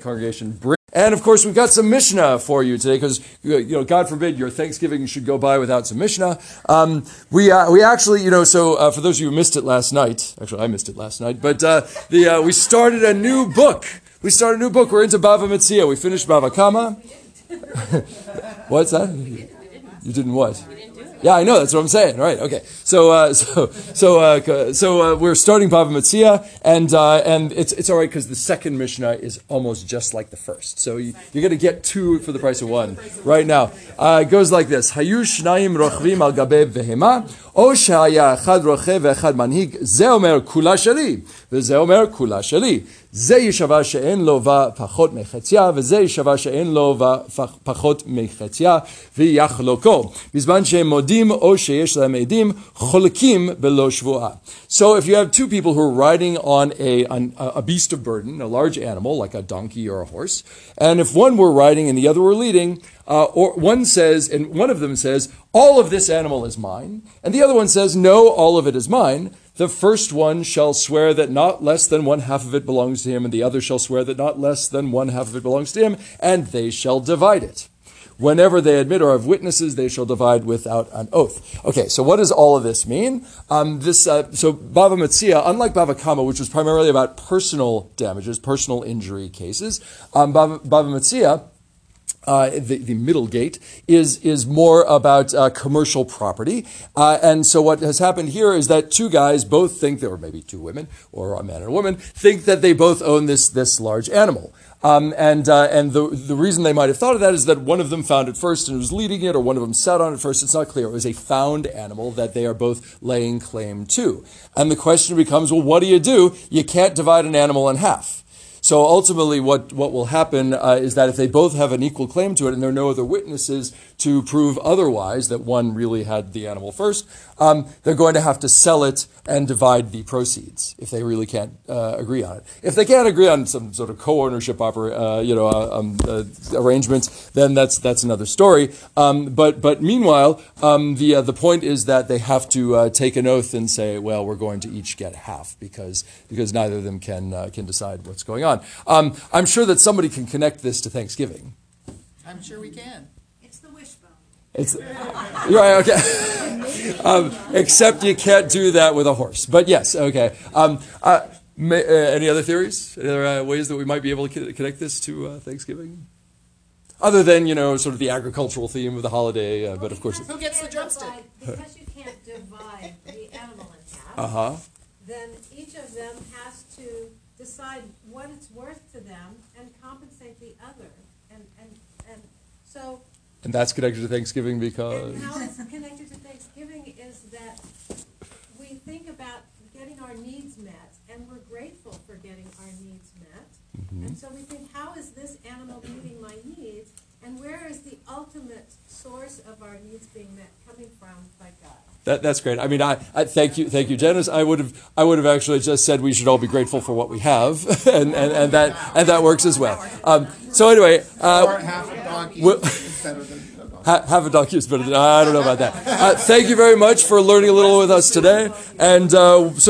congregation. And of course, we've got some Mishnah for you today because, you know, God forbid your Thanksgiving should go by without some Mishnah. Um, we, uh, we actually, you know, so uh, for those of you who missed it last night, actually, I missed it last night, but uh, the, uh, we started a new book. We started a new book. We're into Bava Metzia. We finished Bava Kama. What's that? You didn't what? Yeah, I know. That's what I'm saying. Right. Okay. So, uh, so, so, uh, so uh, we're starting Bava Metzia, and uh, and it's it's all right because the second Mishnah is almost just like the first. So you, are going to get two for the price of one right now. Uh, it goes like this: Hayu shnayim rochvim al gabe vehema, o shaya echad rochev ve'echad manhig. Ze omer kula sheli, v'ze omer kula sheli. זה יישבע שאין לו בה פחות מחציה, וזה יישבע שאין לו בה פחות מחציה, ויחלוקו. בזמן שהם מודים O sheyesh edim belo. So if you have two people who are riding on a, on a beast of burden, a large animal like a donkey or a horse, and if one were riding and the other were leading, uh, or one says, and one of them says, all of this animal is mine, and the other one says, no, all of it is mine, the first one shall swear that not less than one half of it belongs to him, and the other shall swear that not less than one half of it belongs to him, and they shall divide it. Whenever they admit or have witnesses, they shall divide without an oath. Okay, so what does all of this mean? Um, this uh, so Bava Metzia, unlike Bava Kama, which was primarily about personal damages, personal injury cases, um, Bava, Bava Metzia uh, the, the middle gate is is more about uh, commercial property, uh, and so what has happened here is that two guys both think that, or maybe two women, or a man and a woman, think that they both own this this large animal. Um, and uh, and the the reason they might have thought of that is that one of them found it first and was leading it, or one of them sat on it first. It's not clear. It was a found animal that they are both laying claim to. And the question becomes, well, what do you do? You can't divide an animal in half. So ultimately, what, what will happen uh, is that if they both have an equal claim to it and there are no other witnesses to prove otherwise, that one really had the animal first, um, they're going to have to sell it and divide the proceeds if they really can't uh, agree on it. If they can't agree on some sort of co-ownership uh, you know, uh, um, uh, arrangement, then that's that's another story. Um, but but meanwhile, um, the uh, the point is that they have to take an oath and say, well, we're going to each get half because because neither of them can can decide what's going on on. Um, I'm sure that somebody can connect this to Thanksgiving. I'm sure we can. It's the wishbone. It's right. Okay. um, except you can't do that with a horse. But yes. Okay. Um, uh, may, uh, any other theories? Any other uh, ways that we might be able to connect this to uh, Thanksgiving? Other than you know, sort of the agricultural theme of the holiday, uh, but of course. Who gets the drumstick? Because you can't divide the animal in half. Uh huh. Then each of them has to decide what it's worth to them and compensate the other. And, and, and so. And that's connected to Thanksgiving because. And how it's connected to Thanksgiving is that we think about getting our needs met, and we're grateful for getting our needs met. Mm-hmm. And so we think, how is this animal meeting my needs? And where is the ultimate source of our needs being met coming from by God? That, that's great. I mean, I, I, thank you, thank you, Janice. I would have, I would have actually just said we should all be grateful for what we have, and, and, and that and that works as well. Um, so anyway, uh, half a donkey is than half a donkey is better than I don't know about that. Uh, thank you very much for learning a little with us today, and uh, so.